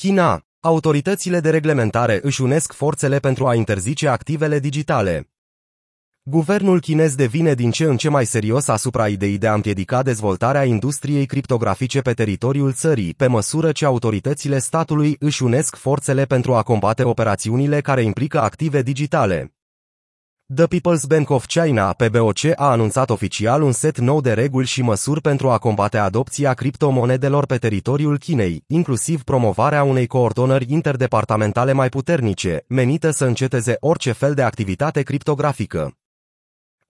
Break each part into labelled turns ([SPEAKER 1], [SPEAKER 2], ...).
[SPEAKER 1] China. Autoritățile de reglementare își unesc forțele pentru a interzice activele digitale. Guvernul chinez devine din ce în ce mai serios asupra ideii de a împiedica dezvoltarea industriei criptografice pe teritoriul țării, pe măsură ce autoritățile statului își unesc forțele pentru a combate operațiunile care implică active digitale. The People's Bank of China, PBOC, a anunțat oficial un set nou de reguli și măsuri pentru a combate adopția criptomonedelor pe teritoriul Chinei, inclusiv promovarea unei coordonări interdepartamentale mai puternice, menită să înceteze orice fel de activitate criptografică.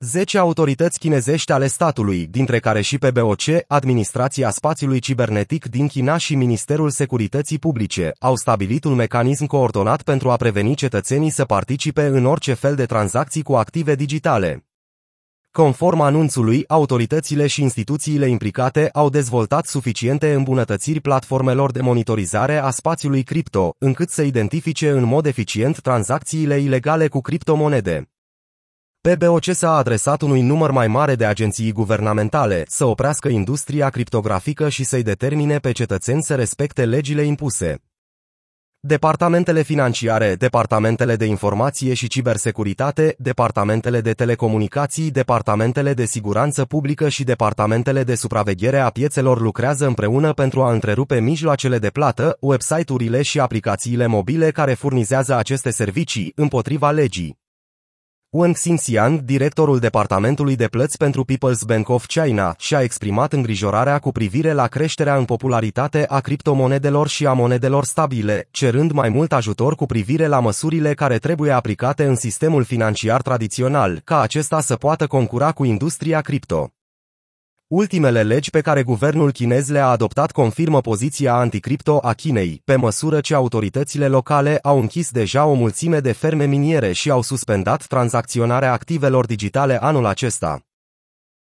[SPEAKER 1] Zece autorități chinezești ale statului, dintre care și PBOC, Administrația Spațiului Cibernetic din China și Ministerul Securității Publice, au stabilit un mecanism coordonat pentru a preveni cetățenii să participe în orice fel de tranzacții cu active digitale. Conform anunțului, autoritățile și instituțiile implicate au dezvoltat suficiente îmbunătățiri platformelor de monitorizare a spațiului cripto, încât să identifice în mod eficient tranzacțiile ilegale cu criptomonede. PBOC s-a adresat unui număr mai mare de agenții guvernamentale să oprească industria criptografică și să-i determine pe cetățeni să respecte legile impuse. Departamentele financiare, departamentele de informație și cibersecuritate, departamentele de telecomunicații, departamentele de siguranță publică și departamentele de supraveghere a piețelor lucrează împreună pentru a întrerupe mijloacele de plată, website-urile și aplicațiile mobile care furnizează aceste servicii împotriva legii. Wen Xinxian, directorul Departamentului de Plăți pentru People's Bank of China, și-a exprimat îngrijorarea cu privire la creșterea în popularitate a criptomonedelor și a monedelor stabile, cerând mai mult ajutor cu privire la măsurile care trebuie aplicate în sistemul financiar tradițional, ca acesta să poată concura cu industria cripto. Ultimele legi pe care guvernul chinez le-a adoptat confirmă poziția anticripto a Chinei, pe măsură ce autoritățile locale au închis deja o mulțime de ferme miniere și au suspendat tranzacționarea activelor digitale anul acesta.